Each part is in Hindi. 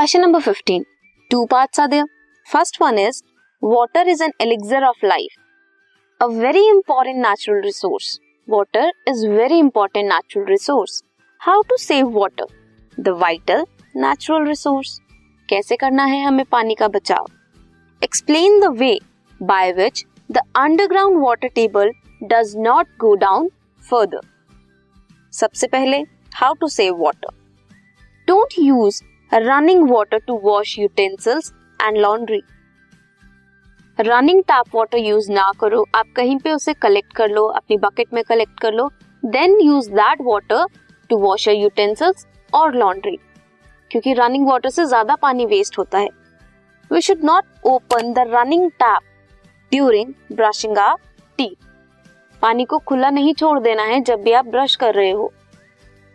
Question number 15 two parts are there first one is water is an elixir of life a very important natural resource water is very important natural resource how to save water the vital natural resource कैसे करना है हमें पानी का बचाव? Explain the way by which the underground water table does not go down further सबसे पहले how to save water don't use running water to wash utensils and laundry running tap water use ना करो। आप कहीं पे उसे कलेक्ट कर लो, अपनी बकेट में कलेक्ट कर लो। Then use that water to wash your utensils और लॉन्ड्री क्योंकि रनिंग वाटर से ज़्यादा पानी वेस्ट होता है। We should not open the running tap during brushing or T पानी को खुला नहीं छोड़ देना है जब भी आप ब्रश कर रहे हो।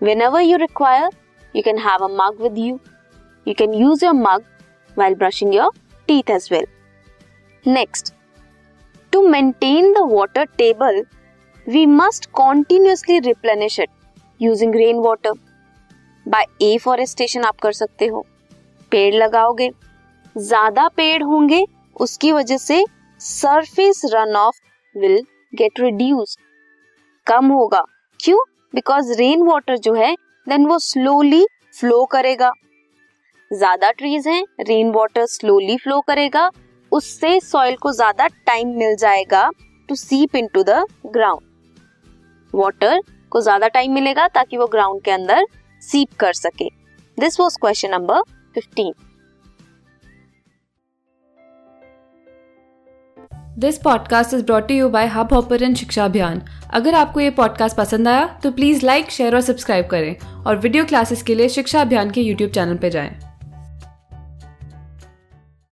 Whenever you require you can have a mug with you you can use your mug while brushing your teeth as well next to maintain the water table we must continuously replenish it using rain water by afforestation आप कर सकते हो। पेड़ लगाओगे, ज़्यादा पेड़ होंगे, उसकी वजह से surface run off will get reduce कम होगा। क्यों? बिकॉज़ रेन वॉटर जो है देन वो स्लोली फ्लो करेगा। ज़्यादा ट्रीज हैं रेन वाटर स्लोली फ्लो करेगा, उससे सॉइल को ज़्यादा टाइम मिल जाएगा to seep into the ground water को ज़्यादा टाइम मिलेगा ताकि वो ग्राउंड के अंदर सीप कर सके. This was question number fifteen this podcast is brought you by Hubhopper Shiksha Abhiyan अगर आपको ये पॉडकास्ट पसंद आया तो प्लीज़ लाइक शेयर और सब्सक्राइब करें और वीडियो क्लासेस के लिए शिक्षा अभियान के यूट्यूब चैनल पर जाएँ।